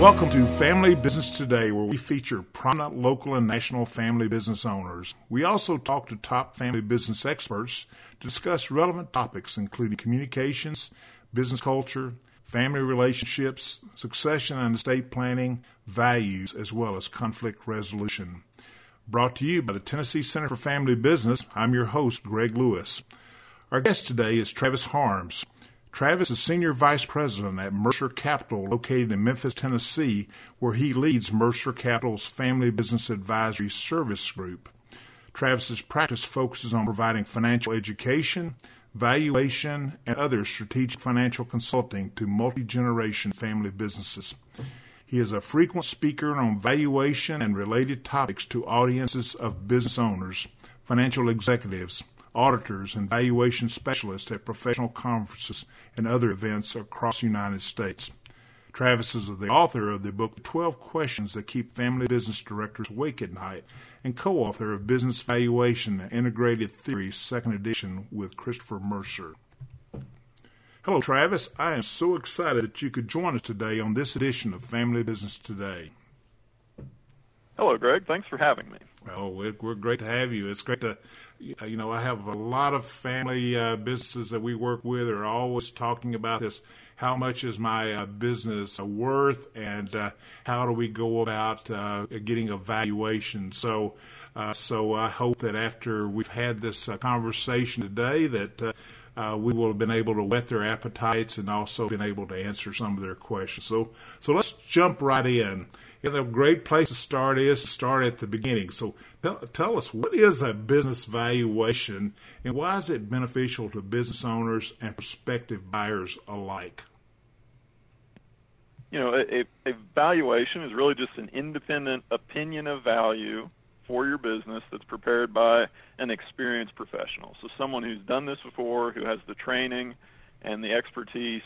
Welcome to Family Business Today, where we feature prominent local and national family business owners. We also talk to top family business experts to discuss relevant topics, including communications, business culture, family relationships, succession and estate planning, values, as well as conflict resolution. Brought to you by the Tennessee Center for Family Business, I'm your host, Greg Lewis. Our guest today is Travis Harms. Travis is Senior Vice President at Mercer Capital, located in Memphis, Tennessee, where he leads Mercer Capital's Family Business Advisory Service Group. Travis's practice focuses on providing financial education, valuation, and other strategic financial consulting to multi generation family businesses. He is a frequent speaker on valuation and related topics to audiences of business owners, financial executives, auditors, and valuation specialists at professional conferences and other events across the United States. Travis is the author of the book 12 Questions That Keep Family Business Directors Awake at Night and co author of Business Valuation and Integrated Theory, second edition, with Christopher Mercer. Hello, Travis. I am so excited that you could join us today on this edition of Family Business Today. Hello, Greg. Thanks for having me. Oh, we're, we're great to have you. It's great to, you know, I have a lot of family uh, businesses that we work with are always talking about this. How much is my uh, business worth, and uh, how do we go about uh, getting a valuation? So, uh, so I hope that after we've had this uh, conversation today, that uh, we will have been able to whet their appetites and also been able to answer some of their questions. So, so let's jump right in. And a great place to start is to start at the beginning. So tell, tell us, what is a business valuation and why is it beneficial to business owners and prospective buyers alike? You know, a, a valuation is really just an independent opinion of value for your business that's prepared by an experienced professional. So someone who's done this before, who has the training and the expertise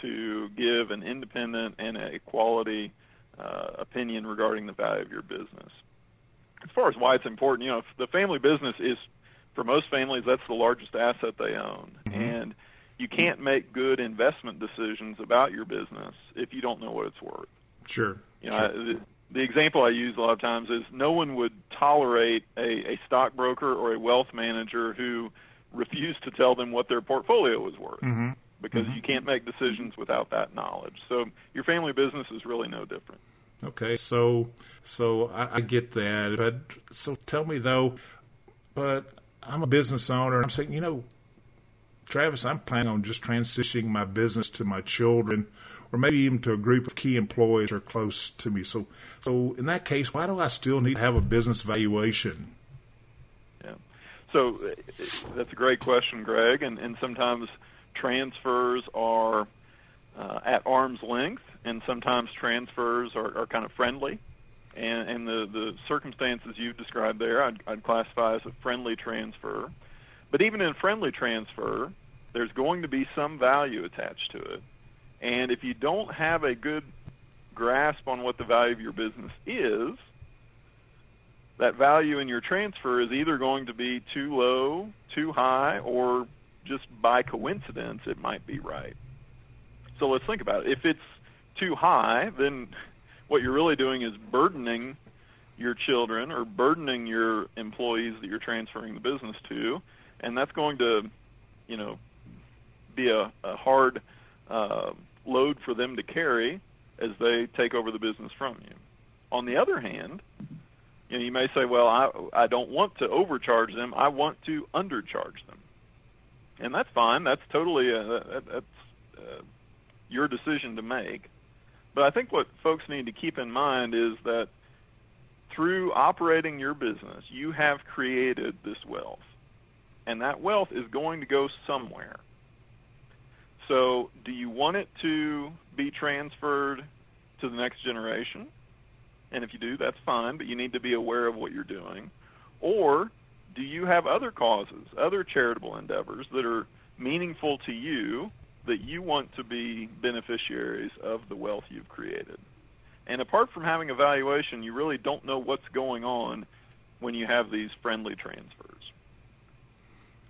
to give an independent and a quality uh, opinion regarding the value of your business. As far as why it's important, you know, the family business is for most families that's the largest asset they own, mm-hmm. and you can't make good investment decisions about your business if you don't know what it's worth. Sure. You know, sure. I, the, the example I use a lot of times is no one would tolerate a, a stockbroker or a wealth manager who refused to tell them what their portfolio was worth. Mm-hmm because mm-hmm. you can't make decisions without that knowledge. So your family business is really no different. Okay, so so I, I get that, but so tell me though, but I'm a business owner, I'm saying, you know, Travis, I'm planning on just transitioning my business to my children, or maybe even to a group of key employees or close to me. So, so in that case, why do I still need to have a business valuation? Yeah, so uh, that's a great question, Greg, and and sometimes transfers are uh, at arm's length, and sometimes transfers are, are kind of friendly. And, and the, the circumstances you've described there, I'd, I'd classify as a friendly transfer. But even in friendly transfer, there's going to be some value attached to it. And if you don't have a good grasp on what the value of your business is, that value in your transfer is either going to be too low, too high, or just by coincidence, it might be right. So let's think about it. If it's too high, then what you're really doing is burdening your children or burdening your employees that you're transferring the business to, and that's going to, you know, be a, a hard uh, load for them to carry as they take over the business from you. On the other hand, you know, you may say, well, I, I don't want to overcharge them. I want to undercharge them and that's fine. That's totally a, uh, that, that's uh, your decision to make. But I think what folks need to keep in mind is that through operating your business, you have created this wealth, and that wealth is going to go somewhere. So, do you want it to be transferred to the next generation? And if you do, that's fine, but you need to be aware of what you're doing. Or do you have other causes, other charitable endeavors that are meaningful to you that you want to be beneficiaries of the wealth you've created? And apart from having a valuation, you really don't know what's going on when you have these friendly transfers.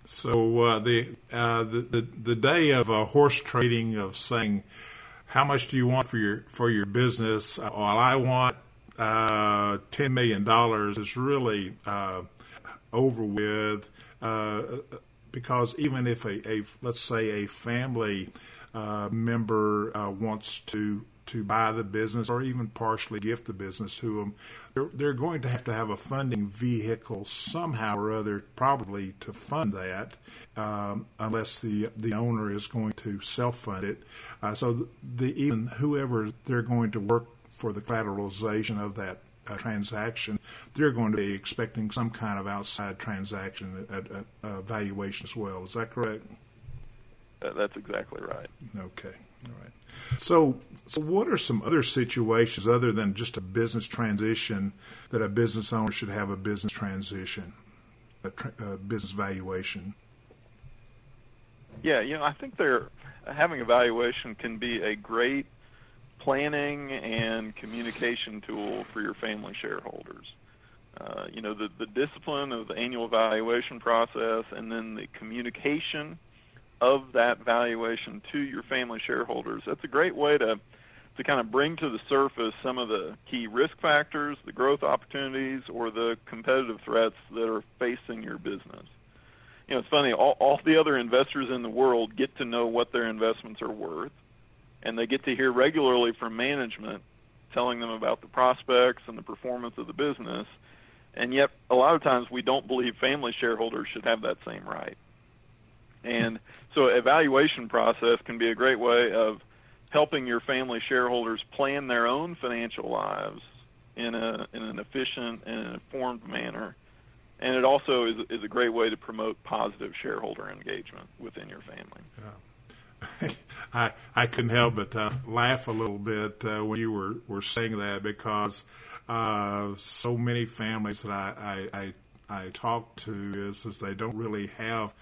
So uh, the, uh, the, the the day of uh, horse trading of saying how much do you want for your for your business? Uh, well, I want uh, ten million dollars is really over with uh, because even if a, a, let's say a family uh, member uh, wants to to buy the business or even partially gift the business to them, they're, they're going to have to have a funding vehicle somehow or other, probably to fund that, um, unless the the owner is going to self fund it. Uh, so the even whoever they're going to work for the collateralization of that uh, transaction, they're going to be expecting some kind of outside transaction at, at, uh, valuation as well. Is that correct? that's exactly right. Okay. All right. So, so what are some other situations other than just a business transition that a business owner should have a business transition, a, tra- a business valuation? Yeah, you know, I think they're having a valuation can be a great planning and communication tool for your family shareholders. Uh, you know, the, the discipline of the annual valuation process and then the communication of that valuation to your family shareholders. That's a great way to to kind of bring to the surface some of the key risk factors, the growth opportunities, or the competitive threats that are facing your business. You know, it's funny, all, all the other investors in the world get to know what their investments are worth, and they get to hear regularly from management telling them about the prospects and the performance of the business. And yet, a lot of times, we don't believe family shareholders should have that same right. And so, evaluation process can be a great way of helping your family shareholders plan their own financial lives in a in an efficient and informed manner. And it also is is a great way to promote positive shareholder engagement within your family. Yeah. I I couldn't help but uh, laugh a little bit uh, when you were, were saying that because uh, so many families that I I, I, I talk to is, is they don't really have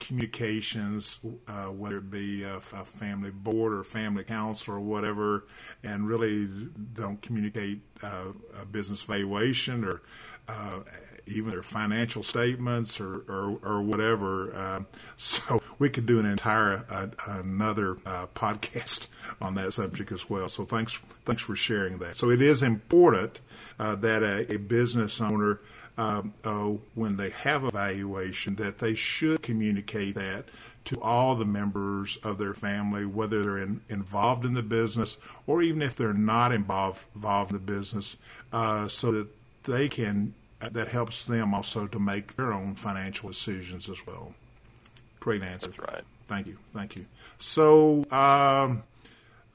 communications, uh, whether it be a, a, family board or family council or whatever, and really don't communicate uh, a business valuation or uh, even their financial statements or, or, or whatever. Uh, so we could do an entire uh, another uh, podcast on that subject as well. So thanks thanks for sharing that. So it is important that a, a business owner um, uh, when they have a valuation that they should communicate that to all the members of their family, whether they're in, involved in the business or even if they're not involved involved in the business, uh, so that they can that helps them also to make their own financial decisions as well. Great answer. That's right. Thank you. Thank you. So, um,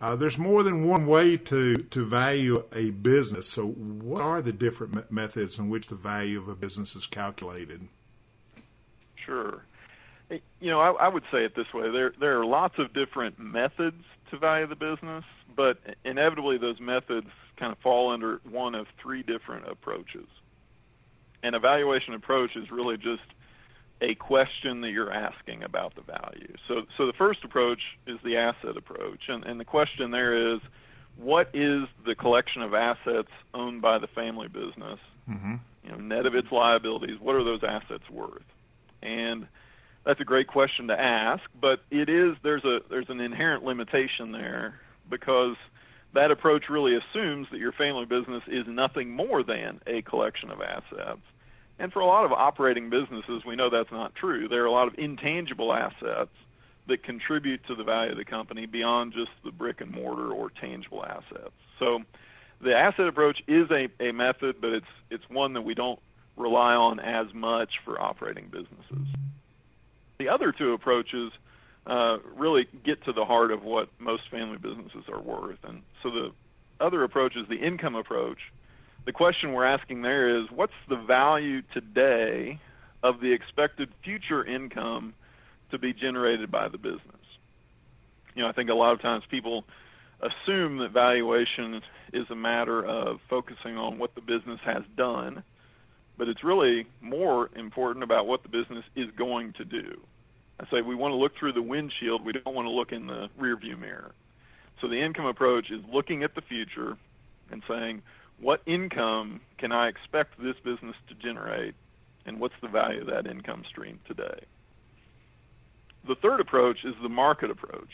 uh, there's more than one way to, to value a business. So, what are the different methods in which the value of a business is calculated? Sure. You know, I, I would say it this way: there there are lots of different methods to value the business, but inevitably those methods kind of fall under one of three different approaches. An evaluation approach is really just a question that you're asking about the value. So, so the first approach is the asset approach, and, and the question there is, what is the collection of assets owned by the family business? Mm-hmm. You know, net of its liabilities, what are those assets worth? And that's a great question to ask, but it is there's a there's an inherent limitation there because that approach really assumes that your family business is nothing more than a collection of assets and for a lot of operating businesses, we know that's not true. There are a lot of intangible assets that contribute to the value of the company beyond just the brick and mortar or tangible assets. So the asset approach is a, a method, but it's it's one that we don't rely on as much for operating businesses. The other two approaches uh, really get to the heart of what most family businesses are worth. And so the other approach is the income approach, the question we're asking there is what's the value today of the expected future income to be generated by the business? You know, I think a lot of times people assume that valuation is a matter of focusing on what the business has done, but it's really more important about what the business is going to do. I say we want to look through the windshield, we don't want to look in the rearview mirror. So the income approach is looking at the future and saying, what income can I expect this business to generate, and what's the value of that income stream today? The third approach is the market approach.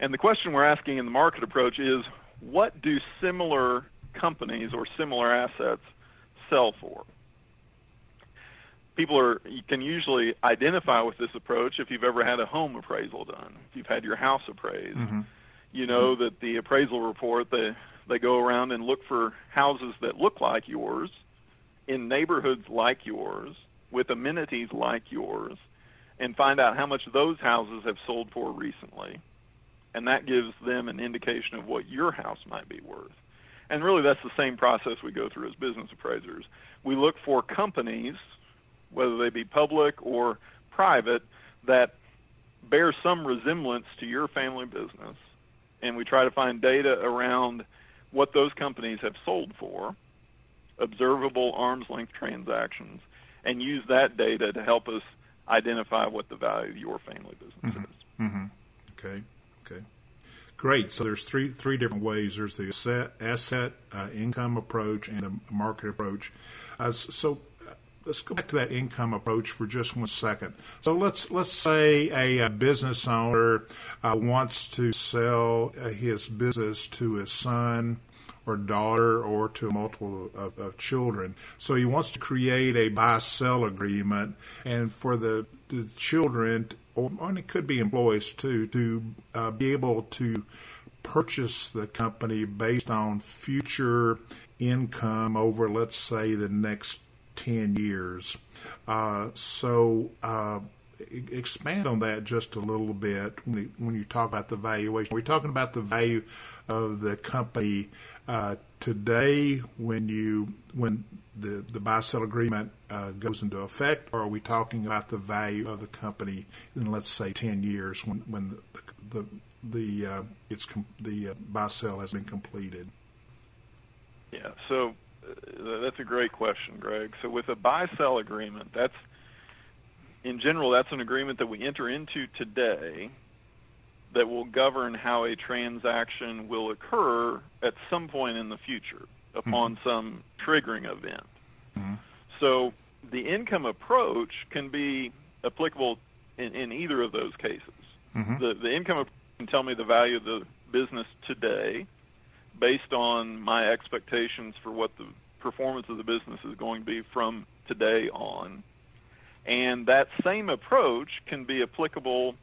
And the question we're asking in the market approach is what do similar companies or similar assets sell for? People are you can usually identify with this approach if you've ever had a home appraisal done, if you've had your house appraised. Mm-hmm. You know that the appraisal report they they go around and look for houses that look like yours in neighborhoods like yours with amenities like yours and find out how much those houses have sold for recently and that gives them an indication of what your house might be worth. And really, that's the same process we go through as business appraisers. We look for companies, whether they be public or private, that bear some resemblance to your family business, and we try to find data around what those companies have sold for, observable arm's length transactions, and use that data to help us identify what the value of your family business mm-hmm. is. Mm-hmm. Okay. Okay. Great. So there's three three different ways. There's the asset, asset uh, income approach and the market approach. Uh, so let's go back to that income approach for just one second. So let's let's say a, a business owner uh, wants to sell uh, his business to his son or daughter or to multiple of, of, children. So he wants to create a buy sell agreement, and for the, the children or and it could be employees too, to uh, be able to purchase the company based on future income over, let's say, the next 10 years. Uh, so, uh, expand on that just a little bit when you, when you talk about the valuation. We're talking about the value of the company uh, today when you when the the buy sell agreement uh, goes into effect, or are we talking about the value of the company in let's say ten years when when the the, the uh, it's com- the uh, buy sell has been completed? Yeah, so that's a great question, Greg. So with a buy sell agreement, that's in general that's an agreement that we enter into today that will govern how a transaction will occur at some point in the future upon mm-hmm. some triggering event. Mm-hmm. So the income approach can be applicable in, in either of those cases. Mm-hmm. The, the income can tell me the value of the business today based on my expectations for what the performance of the business is going to be from today on. And that same approach can be applicable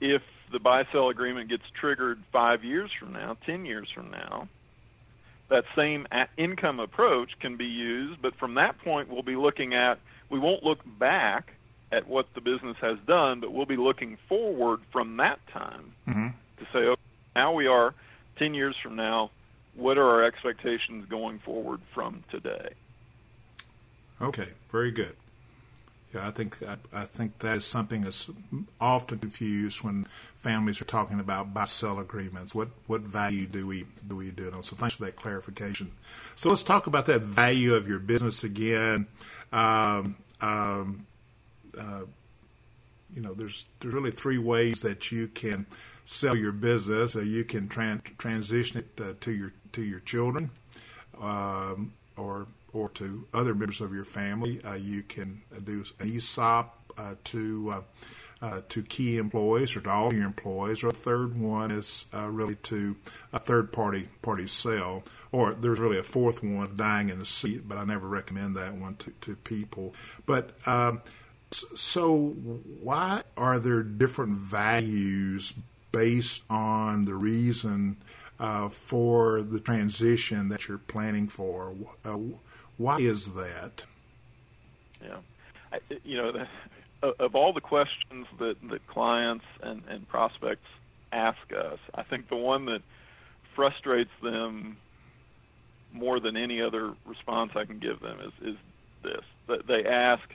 if the buy sell agreement gets triggered five years from now, ten years from now, that same income approach can be used, but from that point, we'll be looking at, we won't look back at what the business has done, but we'll be looking forward from that time mm-hmm. to say, okay, now we are 10 years from now, what are our expectations going forward from today? Okay, very good. Yeah, I think I, I, think that is something that's often confused when families are talking about buy-sell agreements. What what value do we do we do? So thanks for that clarification. So let's talk about that value of your business again. Um, um, uh, you know, there's there's really three ways that you can sell your business. Uh, you can tran- transition it uh, to your to your children, um, or or to other members of your family. Uh, you can do an ESOP uh, to uh, uh, to key employees or to all your employees. Or a third one is uh, really to a third party party sale. Or there's really a fourth one, of dying in the seat, but I never recommend that one to, to people. But um, so, why are there different values based on the reason uh, for the transition that you're planning for? Uh, why is that? Yeah, I, you know, the, of all the questions that that clients and and prospects ask us, I think the one that frustrates them more than any other response I can give them is is this: that they ask,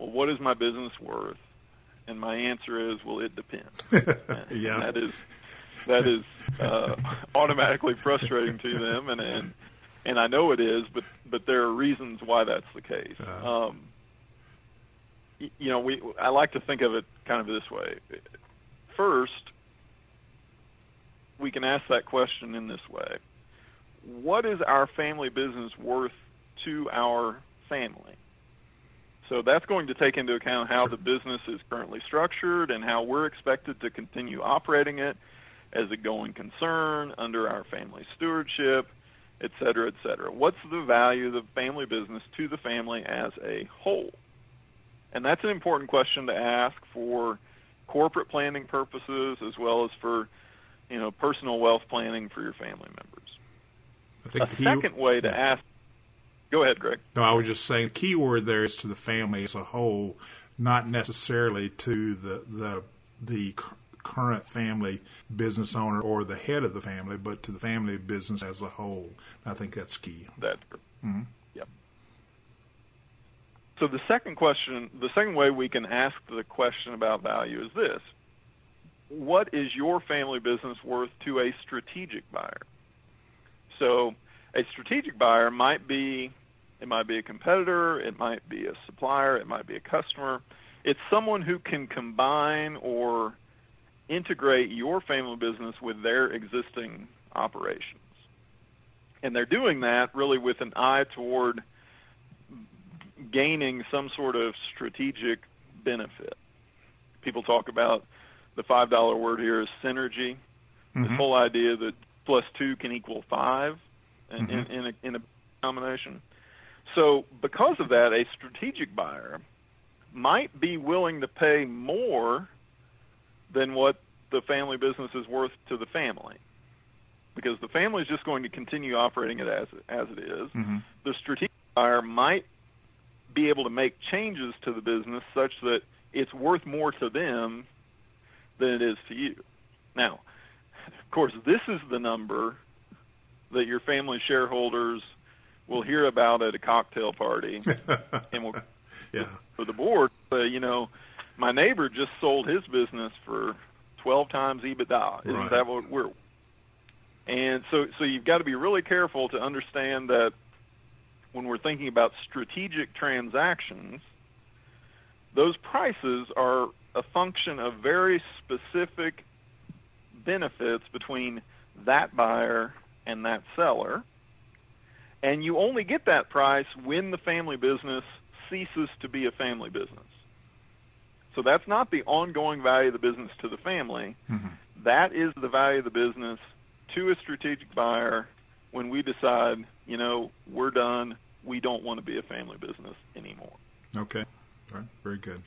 "Well, what is my business worth?" And my answer is, "Well, it depends." yeah, that is that is uh, automatically frustrating to them, and and and I know it is, but but there are reasons why that's the case. Uh-huh. Um, you know, we I like to think of it kind of this way. First, we can ask that question in this way: What is our family business worth to our family? So that's going to take into account how the business is currently structured and how we're expected to continue operating it as a going concern under our family stewardship, et cetera, et cetera. What's the value of the family business to the family as a whole? And that's an important question to ask for corporate planning purposes as well as for you know personal wealth planning for your family members. I think a second way to yeah. ask. Go ahead, Greg. No, I was just saying the key word there is to the family as a whole, not necessarily to the the the current family business owner or the head of the family, but to the family business as a whole. I think that's key. That's mm-hmm. yep. So the second question, the second way we can ask the question about value is this: What is your family business worth to a strategic buyer? So a strategic buyer might be it might be a competitor, it might be a supplier, it might be a customer. It's someone who can combine or integrate your family business with their existing operations. And they're doing that really with an eye toward gaining some sort of strategic benefit. People talk about the $5 word here is synergy. Mm-hmm. This whole idea that plus 2 can equal 5 in, mm-hmm. in, in, a, in a combination. So, because of that, a strategic buyer might be willing to pay more than what the family business is worth to the family. Because the family is just going to continue operating it as as it is. Mm-hmm. The strategic buyer might be able to make changes to the business such that it's worth more to them than it is to you. Now, of course, this is the number that your family shareholders will hear about at a cocktail party and will yeah. for the board say, you know, my neighbor just sold his business for 12 times EBITDA. Isn't right. that what we're and so so you've got to be really careful to understand that when we're thinking about strategic transactions, those prices are a function of very specific benefits between that buyer and that seller. And you only get that price when the family business ceases to be a family business. So that's not the ongoing value of the business to the family. Mm-hmm. That is the value of the business to a strategic buyer when we decide, you know, we're done. We don't want to be a family business anymore. Okay. All right. Very good.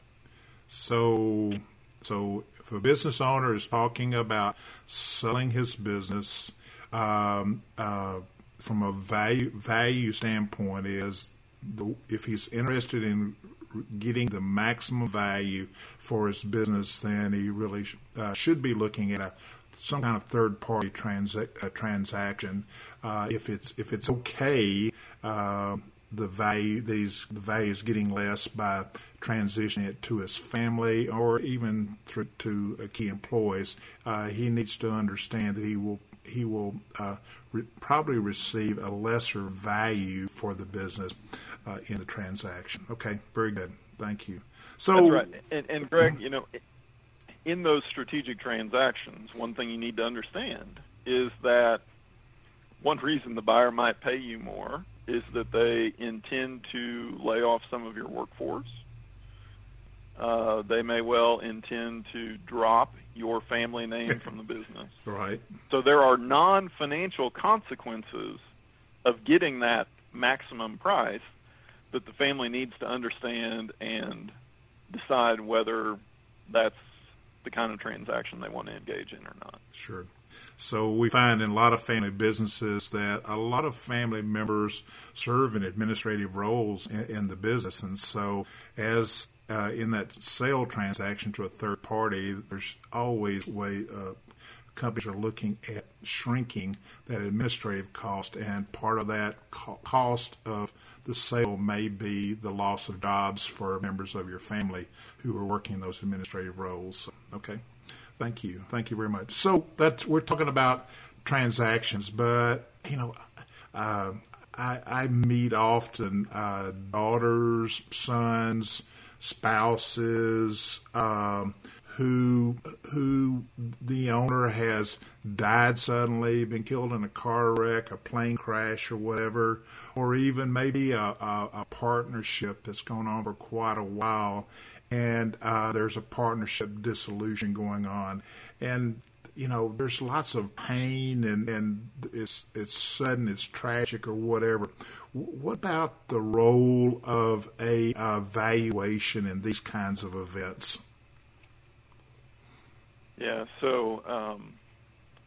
So, so if a business owner is talking about selling his business, um, uh, from a value value standpoint, is the, if he's interested in getting the maximum value for his business, then he really sh- uh, should be looking at a some kind of third party transa- transaction. Uh, if it's if it's okay, uh, the value these the value is getting less by transitioning it to his family or even through to uh, key employees. Uh, he needs to understand that he will he will uh, re- probably receive a lesser value for the business uh, in the transaction. Okay, very good. Thank you. So, That's right. And, and Greg, you know, in those strategic transactions, one thing you need to understand is that one reason the buyer might pay you more is that they intend to lay off some of your workforce. Uh, they may well intend to drop your family name from the business. Right. So there are non financial consequences of getting that maximum price that the family needs to understand and decide whether that's the kind of transaction they want to engage in or not. Sure. So we find in a lot of family businesses that a lot of family members serve in administrative roles in, in the business, and so as uh, in that sale transaction to a third party, there's always way uh, companies are looking at shrinking that administrative cost, and part of that co- cost of the sale may be the loss of jobs for members of your family who are working those administrative roles. Okay, thank you, thank you very much. So that's we're talking about transactions, but you know, uh, I, I, meet often uh, daughters, sons, spouses. Um, who who the owner has died suddenly, been killed in a car wreck, a plane crash, or whatever, or even maybe a, a, a partnership that's gone on for quite a while, and uh, there's a partnership dissolution going on, and you know, there's lots of pain and, and it's it's sudden, it's tragic or whatever. What about the role of a valuation in these kinds of events? Yeah, so um,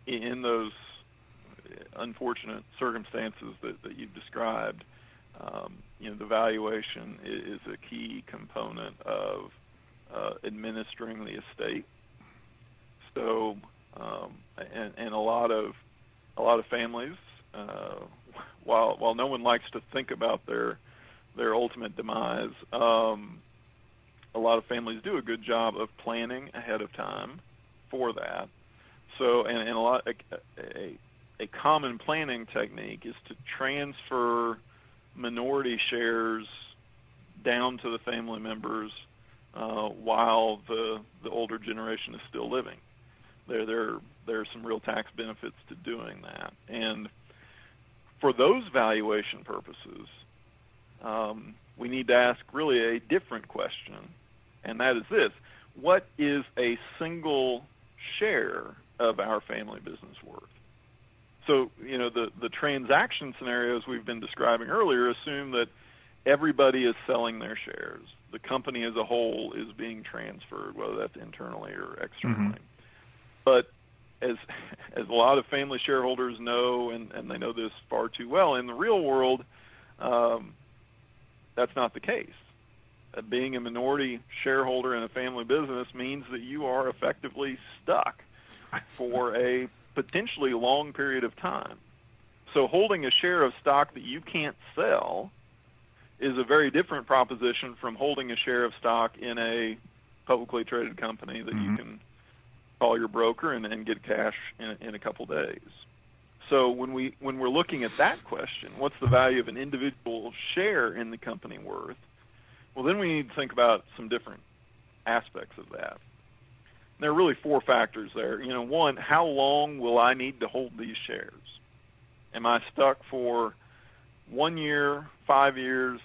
in those unfortunate circumstances that, that you've described, um, you know, the valuation is a key component of uh, administering the estate. So, um, and, and a lot of a lot of families, uh, while while no one likes to think about their their ultimate demise, um, a lot of families do a good job of planning ahead of time for that. So, and, and a lot a, a, a common planning technique is to transfer minority shares down to the family members uh, while the the older generation is still living. There there there are some real tax benefits to doing that, and for those valuation purposes, um, we need to ask really a different question, and that is this: What is a single share of our family business worth? So, you know, the, the transaction scenarios we've been describing earlier assume that everybody is selling their shares. The company as a whole is being transferred, whether that's internally or externally. Mm-hmm. But as as a lot of family shareholders know, and, and they know this far too well, in the real world, um, that's not the case. Uh, being a minority shareholder in a family business means that you are effectively stuck for a potentially long period of time. So holding a share of stock that you can't sell is a very different proposition from holding a share of stock in a publicly traded company that mm-hmm. you can call your broker and, and get cash in, in a couple days. So when we when we're looking at that question, what's the value of an individual share in the company worth? Well, then we need to think about some different aspects of that there are really four factors there. You know, one, how long will I need to hold these shares? Am I stuck for one year, five years,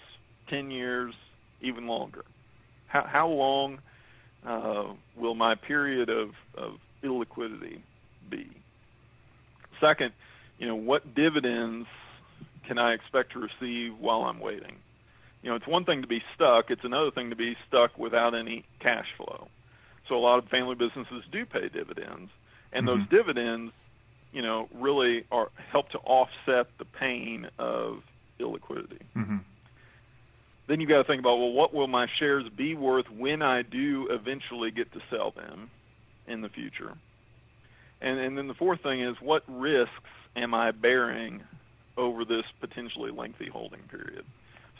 ten years, even longer? How, how long uh, will my period of, of illiquidity be? Second, you know, what dividends can I expect to receive while I'm waiting? You know, it's one thing to be stuck; it's another thing to be stuck without any cash flow. So a lot of family businesses do pay dividends, and mm-hmm. those dividends, you know, really are help to offset the pain of illiquidity. Mm-hmm. Then you've got to think about well, what will my shares be worth when I do eventually get to sell them in the future? And and then the fourth thing is what risks am I bearing over this potentially lengthy holding period?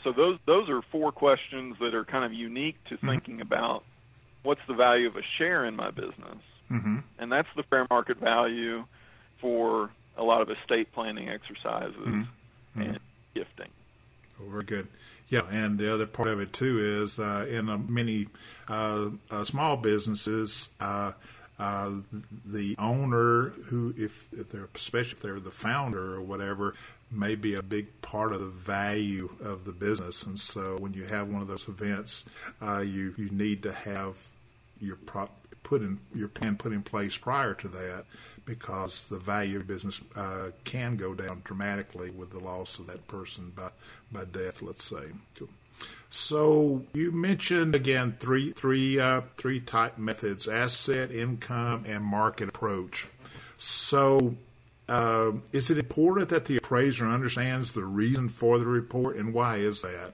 So those those are four questions that are kind of unique to mm-hmm. thinking about what's the value of a share in my business? Mm-hmm. And that's the fair market value for a lot of estate planning exercises mm-hmm. and gifting. Oh, very good. Yeah, and the other part of it too is uh, in many uh, uh, small businesses, uh, uh, the owner who, if, if they're especially if they're the founder or whatever, may be a big part of the value of the business. And so when you have one of those events, you you need to have your prop put in your plan put in place prior to that because the value of business uh, can go down dramatically with the loss of that person by by death. Let's say. So you mentioned again three three uh, three type methods: asset, income, and market approach. So uh, is it important that the appraiser understands the reason for the report, and why is that?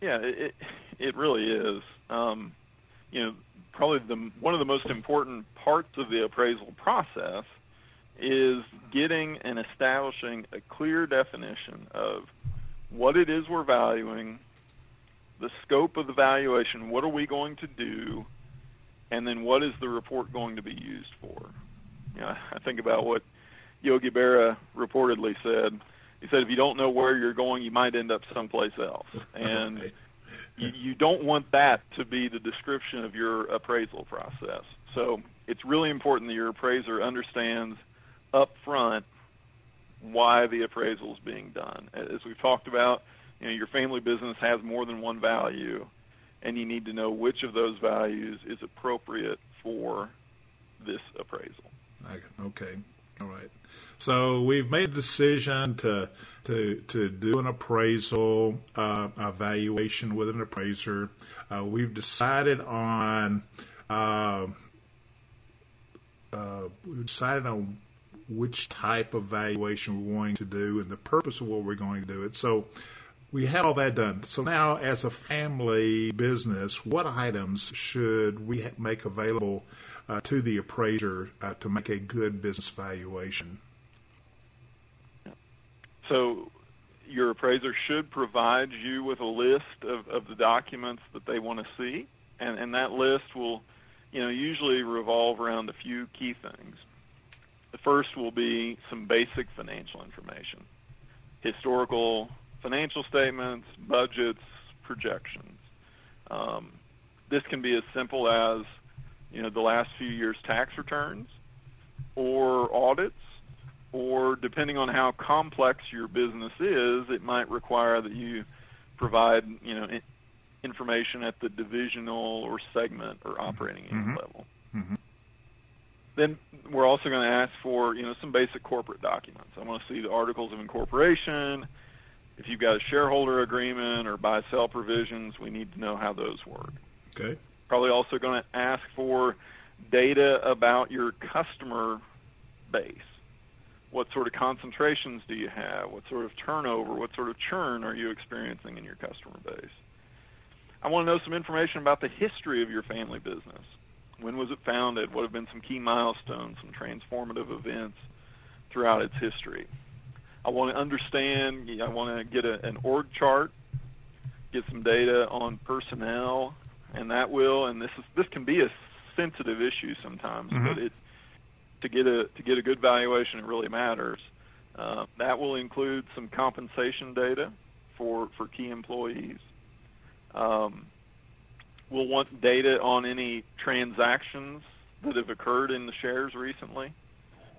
Yeah, it it really is. Um, you know, probably the one of the most important parts of the appraisal process is getting and establishing a clear definition of what it is we're valuing, the scope of the valuation, what are we going to do, and then what is the report going to be used for. You know, I think about what Yogi Berra reportedly said. He said, if you don't know where you're going, you might end up someplace else. And right. You, you don't want that to be the description of your appraisal process. So it's really important that your appraiser understands up front why the appraisal is being done. As we've talked about, you know, your family business has more than one value, and you need to know which of those values is appropriate for this appraisal. Okay. All right. So we've made a decision to to to do an appraisal uh, evaluation with an appraiser. Uh, we've decided on uh, uh, we've decided on which type of valuation we're going to do and the purpose of what we're going to do it. So we have all that done. So now, as a family business, what items should we make available uh, to the appraiser uh, to make a good business valuation? So your appraiser should provide you with a list of, of the documents that they want to see, and, and that list will, you know, usually revolve around a few key things. The first will be some basic financial information, historical financial statements, budgets, projections. Um, this can be as simple as, you know, the last few years' tax returns, or audits, or depending on how complex your business is, it might require that you provide, you know, information at the divisional or segment or operating unit mm-hmm. level. Mm-hmm. Then we're also going to ask for, you know, some basic corporate documents. I want to see the articles of incorporation. If you've got a shareholder agreement or buy-sell provisions, we need to know how those work. Okay. Probably also going to ask for data about your customer base what sort of concentrations do you have? What sort of turnover? What sort of churn are you experiencing in your customer base? I want to know some information about the history of your family business. When was it founded? What have been some key milestones, some transformative events throughout its history? I want to understand, I want to get a, an org chart, get some data on personnel, and that will, and this is this can be a sensitive issue sometimes, mm-hmm. but it's to get a to get a good valuation, it really matters. Uh, that will include some compensation data for for key employees. Um, we'll want data on any transactions that have occurred in the shares recently,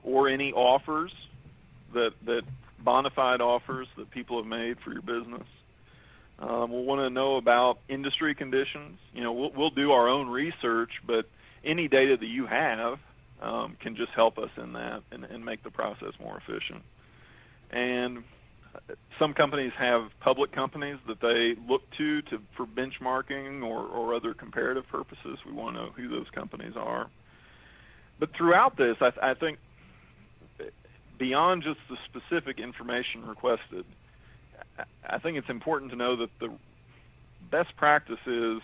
or any offers that that bona fide offers that people have made for your business. Um, we'll want to know about industry conditions. You know, we'll, we'll do our own research, but any data that you have um, can just help us in that and, and make the process more efficient. And some companies have public companies that they look to, to for benchmarking or, or other comparative purposes. We want to know who those companies are. But throughout this, I, I think beyond just the specific information requested, I think it's important to know that the best practice is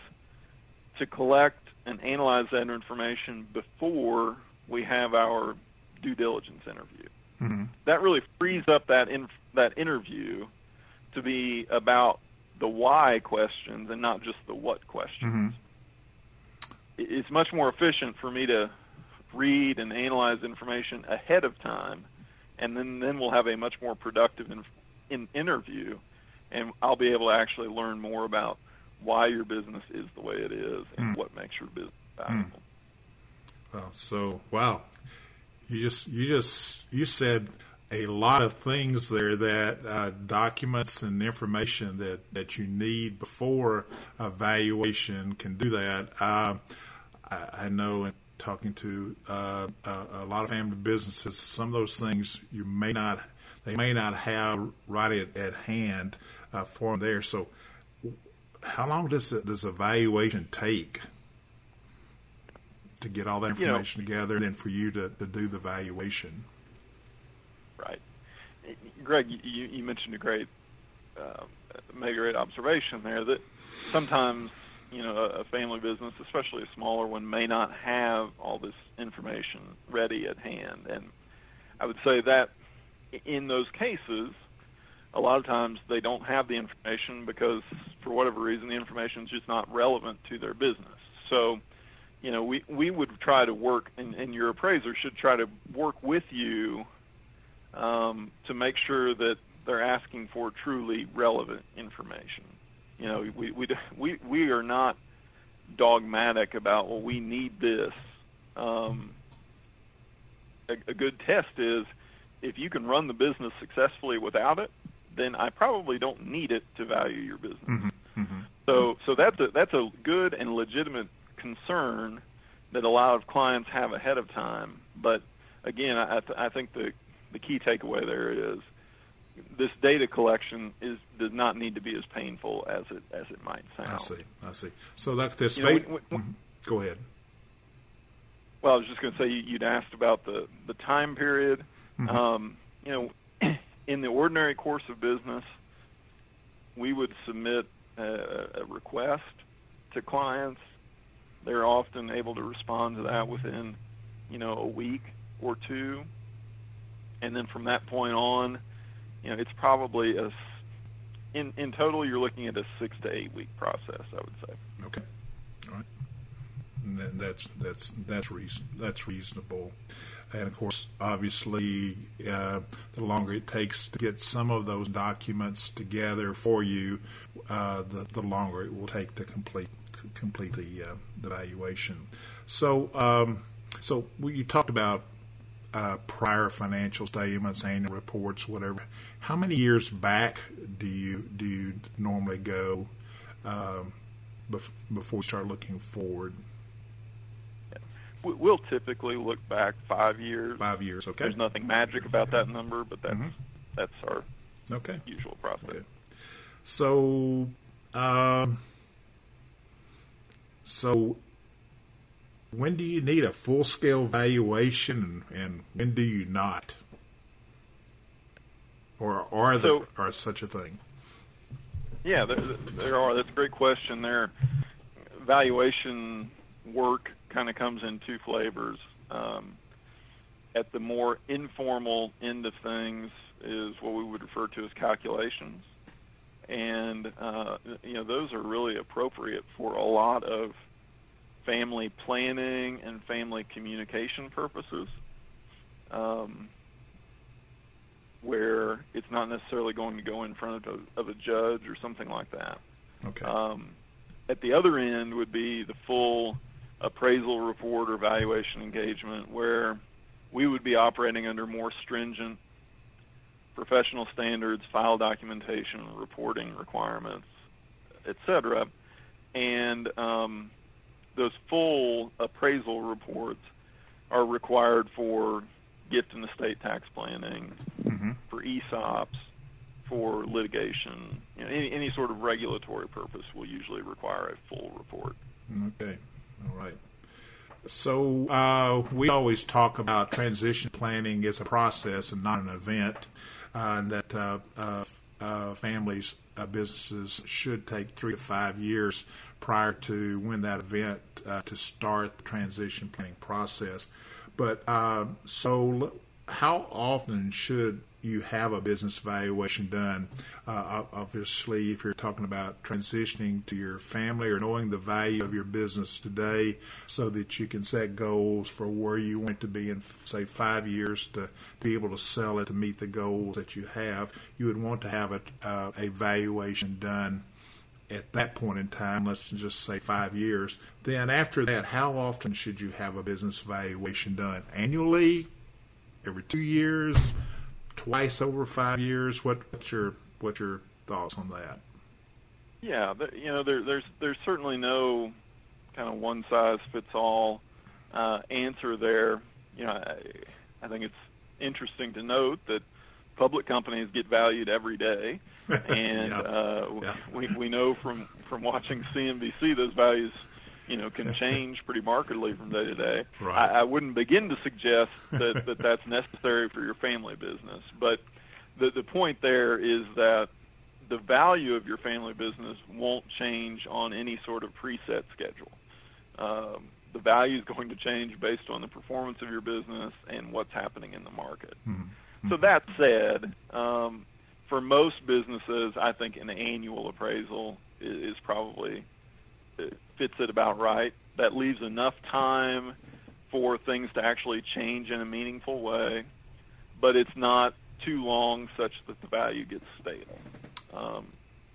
to collect and analyze that information before we have our due diligence interview. Mm-hmm. That really frees up that in, that interview to be about the why questions and not just the what questions. Mm-hmm. It's much more efficient for me to read and analyze information ahead of time, and then then we'll have a much more productive in, in interview, and I'll be able to actually learn more about why your business is the way it is and mm. what makes your business valuable. Mm. Well, so wow, you just you just you said a lot of things there that uh, documents and information that, that you need before evaluation can do that. Uh, I, I, know in talking to uh, a, a, lot of family businesses, some of those things you may not they may not have right at, at hand uh, for them there. So, how long does does evaluation take? to get all that information you know, together and then for you to, to do the valuation. Right. Greg, you, you mentioned a great, uh, made a great observation there that sometimes, you know, a, a family business, especially a smaller one, may not have all this information ready at hand. And I would say that in those cases, a lot of times they don't have the information because, for whatever reason, the information is just not relevant to their business. So, you know, we we would try to work, and, and your appraiser should try to work with you um, to make sure that they're asking for truly relevant information. You know, we we we we are not dogmatic about well, we need this. Um, a, a good test is if you can run the business successfully without it, then I probably don't need it to value your business. Mm-hmm. Mm-hmm. So so that's a that's a good and legitimate concern that a lot of clients have ahead of time. But again, I, th- I think the the key takeaway there is this data collection is does not need to be as painful as it as it might sound. I see. I see. So that's this. You know, when, when, mm-hmm. Go ahead. Well, I was just going to say you'd asked about the the time period. Mm-hmm. Um, you know, in the ordinary course of business, we would submit a, a request to clients. They're often able to respond to that within, you know, a week or two, and then from that point on, you know, it's probably a in in total you're looking at a six to eight week process. I would say. Okay. All right. And that's that's that's reason that's reasonable. And of course, obviously, uh, the longer it takes to get some of those documents together for you, uh, the, the longer it will take to complete complete the uh, the valuation. So, um, so you talked about uh, prior financial statements, annual reports, whatever. How many years back do you do you normally go um, bef- before we start looking forward? We'll typically look back five years. Five years, okay. There's nothing magic about that number, but that's mm-hmm. that's our okay usual process. Okay. So, um, so when do you need a full scale valuation, and, when do you not? Or are there so, are such a thing? Yeah, there, there are. That's a great question. There, valuation work kind of comes in two flavors. Um, at the more informal end of things is what we would refer to as calculations, and uh, you know those are really appropriate for a lot of family planning and family communication purposes. Um, where it's not necessarily going to go in front of a, of a judge or something like that. Okay. Um, at the other end would be the full appraisal report or valuation engagement where we would be operating under more stringent professional standards, file documentation, reporting requirements, etc. And um, those full appraisal reports are required for gift and estate tax planning, mm-hmm. for ESOPs, for litigation. You know, any, any sort of regulatory purpose will usually require a full report. Okay. All right. So uh, we always talk about transition planning as a process and not an event, uh, and that uh, uh, uh families, uh, businesses should take three to five years prior to when that event to start the transition planning process. But so, how often should you have a business valuation done. Uh, obviously, if you're talking about transitioning to your family or knowing the value of your business today so that you can set goals for where you want to be in, say, five years to be able to sell it to meet the goals that you have, you would want to have a, uh, a valuation done at that point in time, let's just say five years. Then after that, how often should you have a business valuation done? Annually? Every two years? Twice over five years. What, what's your what's your thoughts on that? Yeah, you know, there, there's there's certainly no kind of one size fits all uh, answer there. You know, I, I think it's interesting to note that public companies get valued every day, and yeah. Uh, yeah. we we know from from watching CNBC those values you know can change pretty markedly from day to day. Right. I, I wouldn't begin to suggest that, that that's necessary for your family business, but the the point there is that the value of your family business won't change on any sort of preset schedule. Um, the value is going to change based on the performance of your business and what's happening in the market. Mm-hmm. So that said, um, for most businesses, I think an annual appraisal is, is probably fits it about right. That leaves enough time for things to actually change in a meaningful way, but it's not too long such that the value gets stale. Um,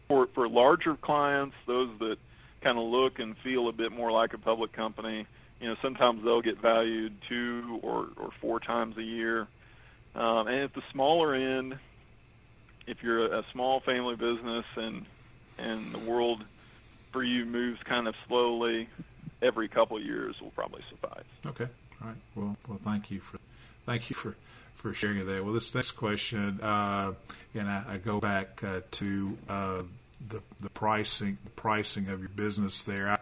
for for larger clients, those that kind of look and feel a bit more like a public company, you know, sometimes they'll get valued two or or four times a year. Um, and at the smaller end, if you're a, a small family business and and the world for you moves kind of slowly, every couple years will probably suffice. Okay. All right. Well, well, thank you for thank you for for sharing that. Well, this next question, uh, and I, I, go back uh, to uh, the the pricing the pricing of your business there. I,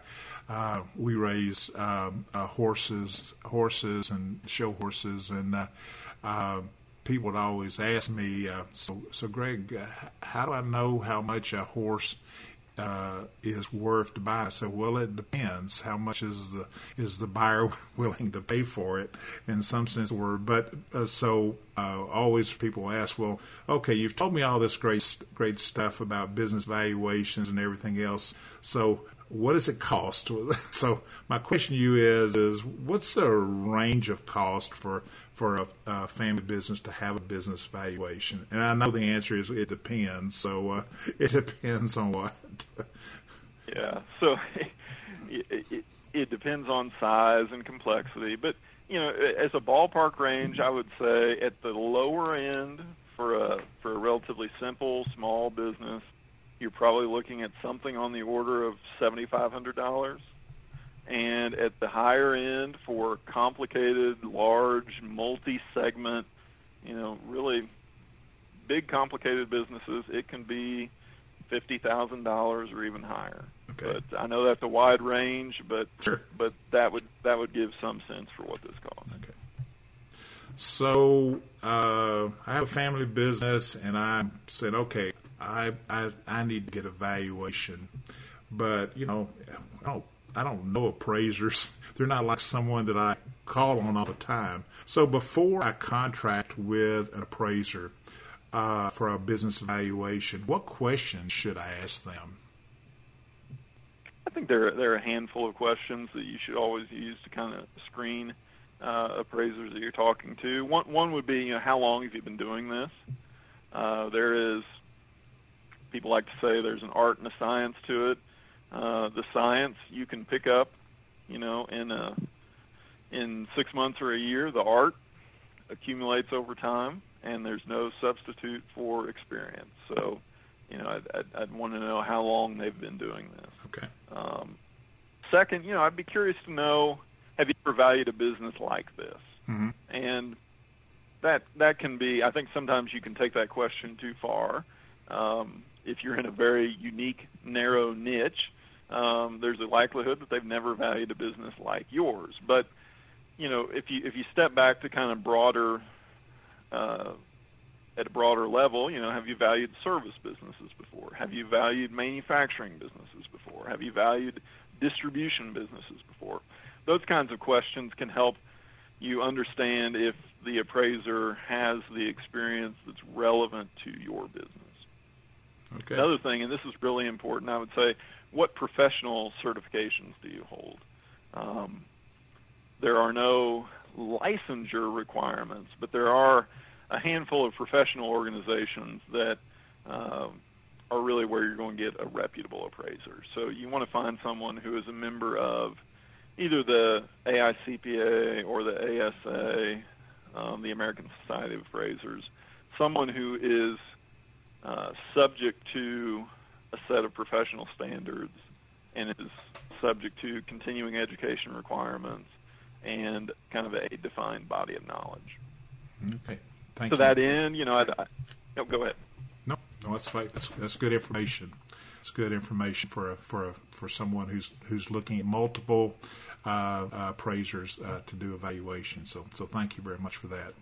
uh, we raise um, uh, horses, horses and show horses, and uh, people would always ask me, "So, so Greg, how do I know how much a horse uh, is worth to buy. So, well, it depends. How much is the is the buyer willing to pay for it? In some sense, the. But uh, so uh, always people ask, well, okay, you've told me all this great great stuff about business valuations and everything else. So, what does it cost? so, my question to you is is what's the range of cost for for a, a, family business to have a business valuation? And I know the answer is it depends. So uh, it depends on what. yeah. So it, it, it depends on size and complexity, but you know, as a ballpark range, I would say at the lower end for a for a relatively simple small business, you're probably looking at something on the order of seventy five hundred dollars and at the higher end for complicated, large, multi-segment, you know, really big, complicated businesses, it can be fifty thousand dollars or even higher. Okay. But I know that's a wide range, but sure. but that would that would give some sense for what this costs. Okay. So uh, I have a family business, and I said, okay, I I, I need to get a valuation, but you know, I don't I don't know appraisers. They're not like someone that I call on all the time. So before I contract with an appraiser uh, for a business valuation, what questions should I ask them? I think there there are a handful of questions that you should always use to kind of screen uh, appraisers that you're talking to. One one would be, you know, how long have you been doing this? Uh, there is people like to say there's an art and a science to it. Uh, the science you can pick up, you know, in a, in six months or a year. The art accumulates over time, and there's no substitute for experience. So, you know, I'd, I'd, I'd want to know how long they've been doing this. Okay. Um, second, you know, I'd be curious to know have you ever valued a business like this? Mm-hmm. And that that can be. I think sometimes you can take that question too far. Um, if you're in a very unique, narrow niche, um, there's a likelihood that they've never valued a business like yours. But you know, if you if you step back to kind of broader, uh, at a broader level, you know, have you valued service businesses before? Have you valued manufacturing businesses before? Have you valued distribution businesses before? Those kinds of questions can help you understand if the appraiser has the experience that's relevant to your business. Okay. Another thing, and this is really important, I would say, what professional certifications do you hold? Um, there are no licensure requirements, but there are a handful of professional organizations that uh, are really where you're going to get a reputable appraiser. So you want to find someone who is a member of either the AICPA or the ASA, um, the American Society of Appraisers, someone who is uh, subject to a set of professional standards and is subject to continuing education requirements and kind of a defined body of knowledge. Okay, thank to you. that end, you know, I, I, no, go ahead. No, no, that's fine. That's, that's good information. It's good information for a, for a, for someone who's who's looking at multiple uh, uh, appraisers uh, to do evaluation. So so thank you very much for that.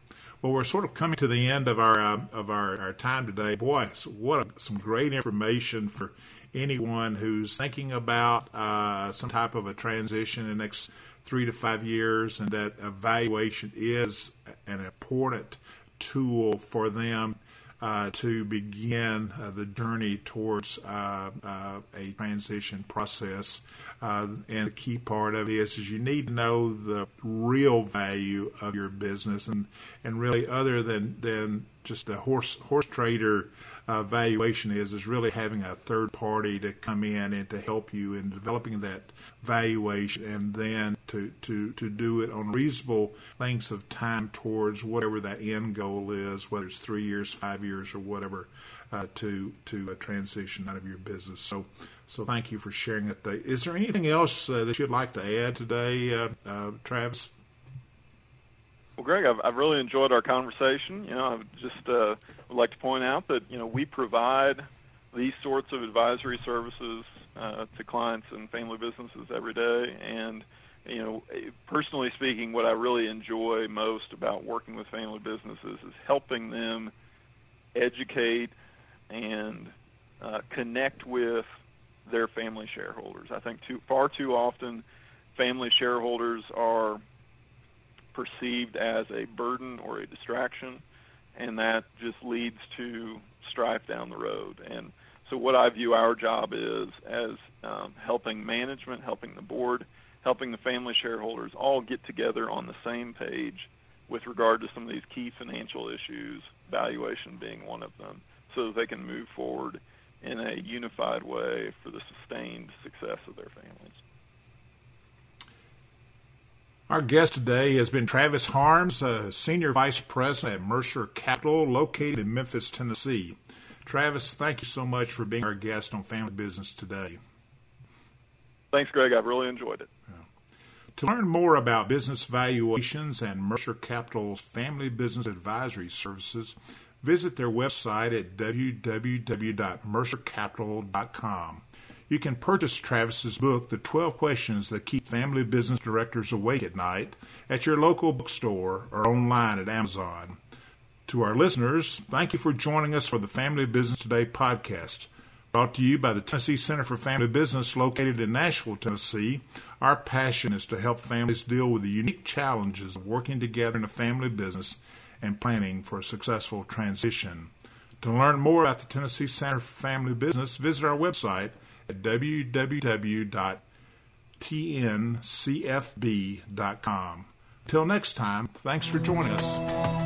Well, we're sort of coming to the end of our uh, of our, our time today. Boy, what a, some great information for anyone who's thinking about uh, some type of a transition in the next three to five years, and that evaluation is an important tool for them uh, to begin uh, the journey towards uh, uh a transition process. Uh, and the key part of it is, you need to know the real value of your business, and and really other than than just the horse horse trader uh, valuation is is really having a third party to come in and to help you in developing that valuation and then to, to, to do it on reasonable lengths of time towards whatever that end goal is, whether it's three years, five years, or whatever, uh, to to transition out of your business. So So thank you for sharing it. Is there anything else uh, that you'd like to add today, uh, uh, Travis? Well, Greg, I've, I've really enjoyed our conversation. You know, I just uh, would like to point out that you know we provide these sorts of advisory services uh, to clients and family businesses every day, and you know, personally speaking, what I really enjoy most about working with family businesses is helping them educate and uh, connect with their family shareholders. I think too far too often family shareholders are perceived as a burden or a distraction, and that just leads to strife down the road. And so, what I view our job is as um, helping management, helping the board, helping the family shareholders all get together on the same page with regard to some of these key financial issues, valuation being one of them, so that they can move forward in a unified way for the sustained success of their families. Our guest today has been Travis Harms, a Senior Vice President at Mercer Capital, located in Memphis, Tennessee. Travis, thank you so much for being our guest on Family Business today. Thanks, Greg. I've really enjoyed it. Yeah. To learn more about business valuations and Mercer Capital's family business advisory services, visit their website at www.mercercapital.com. You can purchase Travis's book, The 12 Questions That Keep Family Business Directors Awake at Night, at your local bookstore or online at Amazon. To our listeners, thank you for joining us for the Family Business Today podcast. Brought to you by the Tennessee Center for Family Business located in Nashville, Tennessee. Our passion is to help families deal with the unique challenges of working together in a family business and planning for a successful transition. To learn more about the Tennessee Center for Family Business, visit our website at www.tncfb.com. Till next time, thanks for joining us.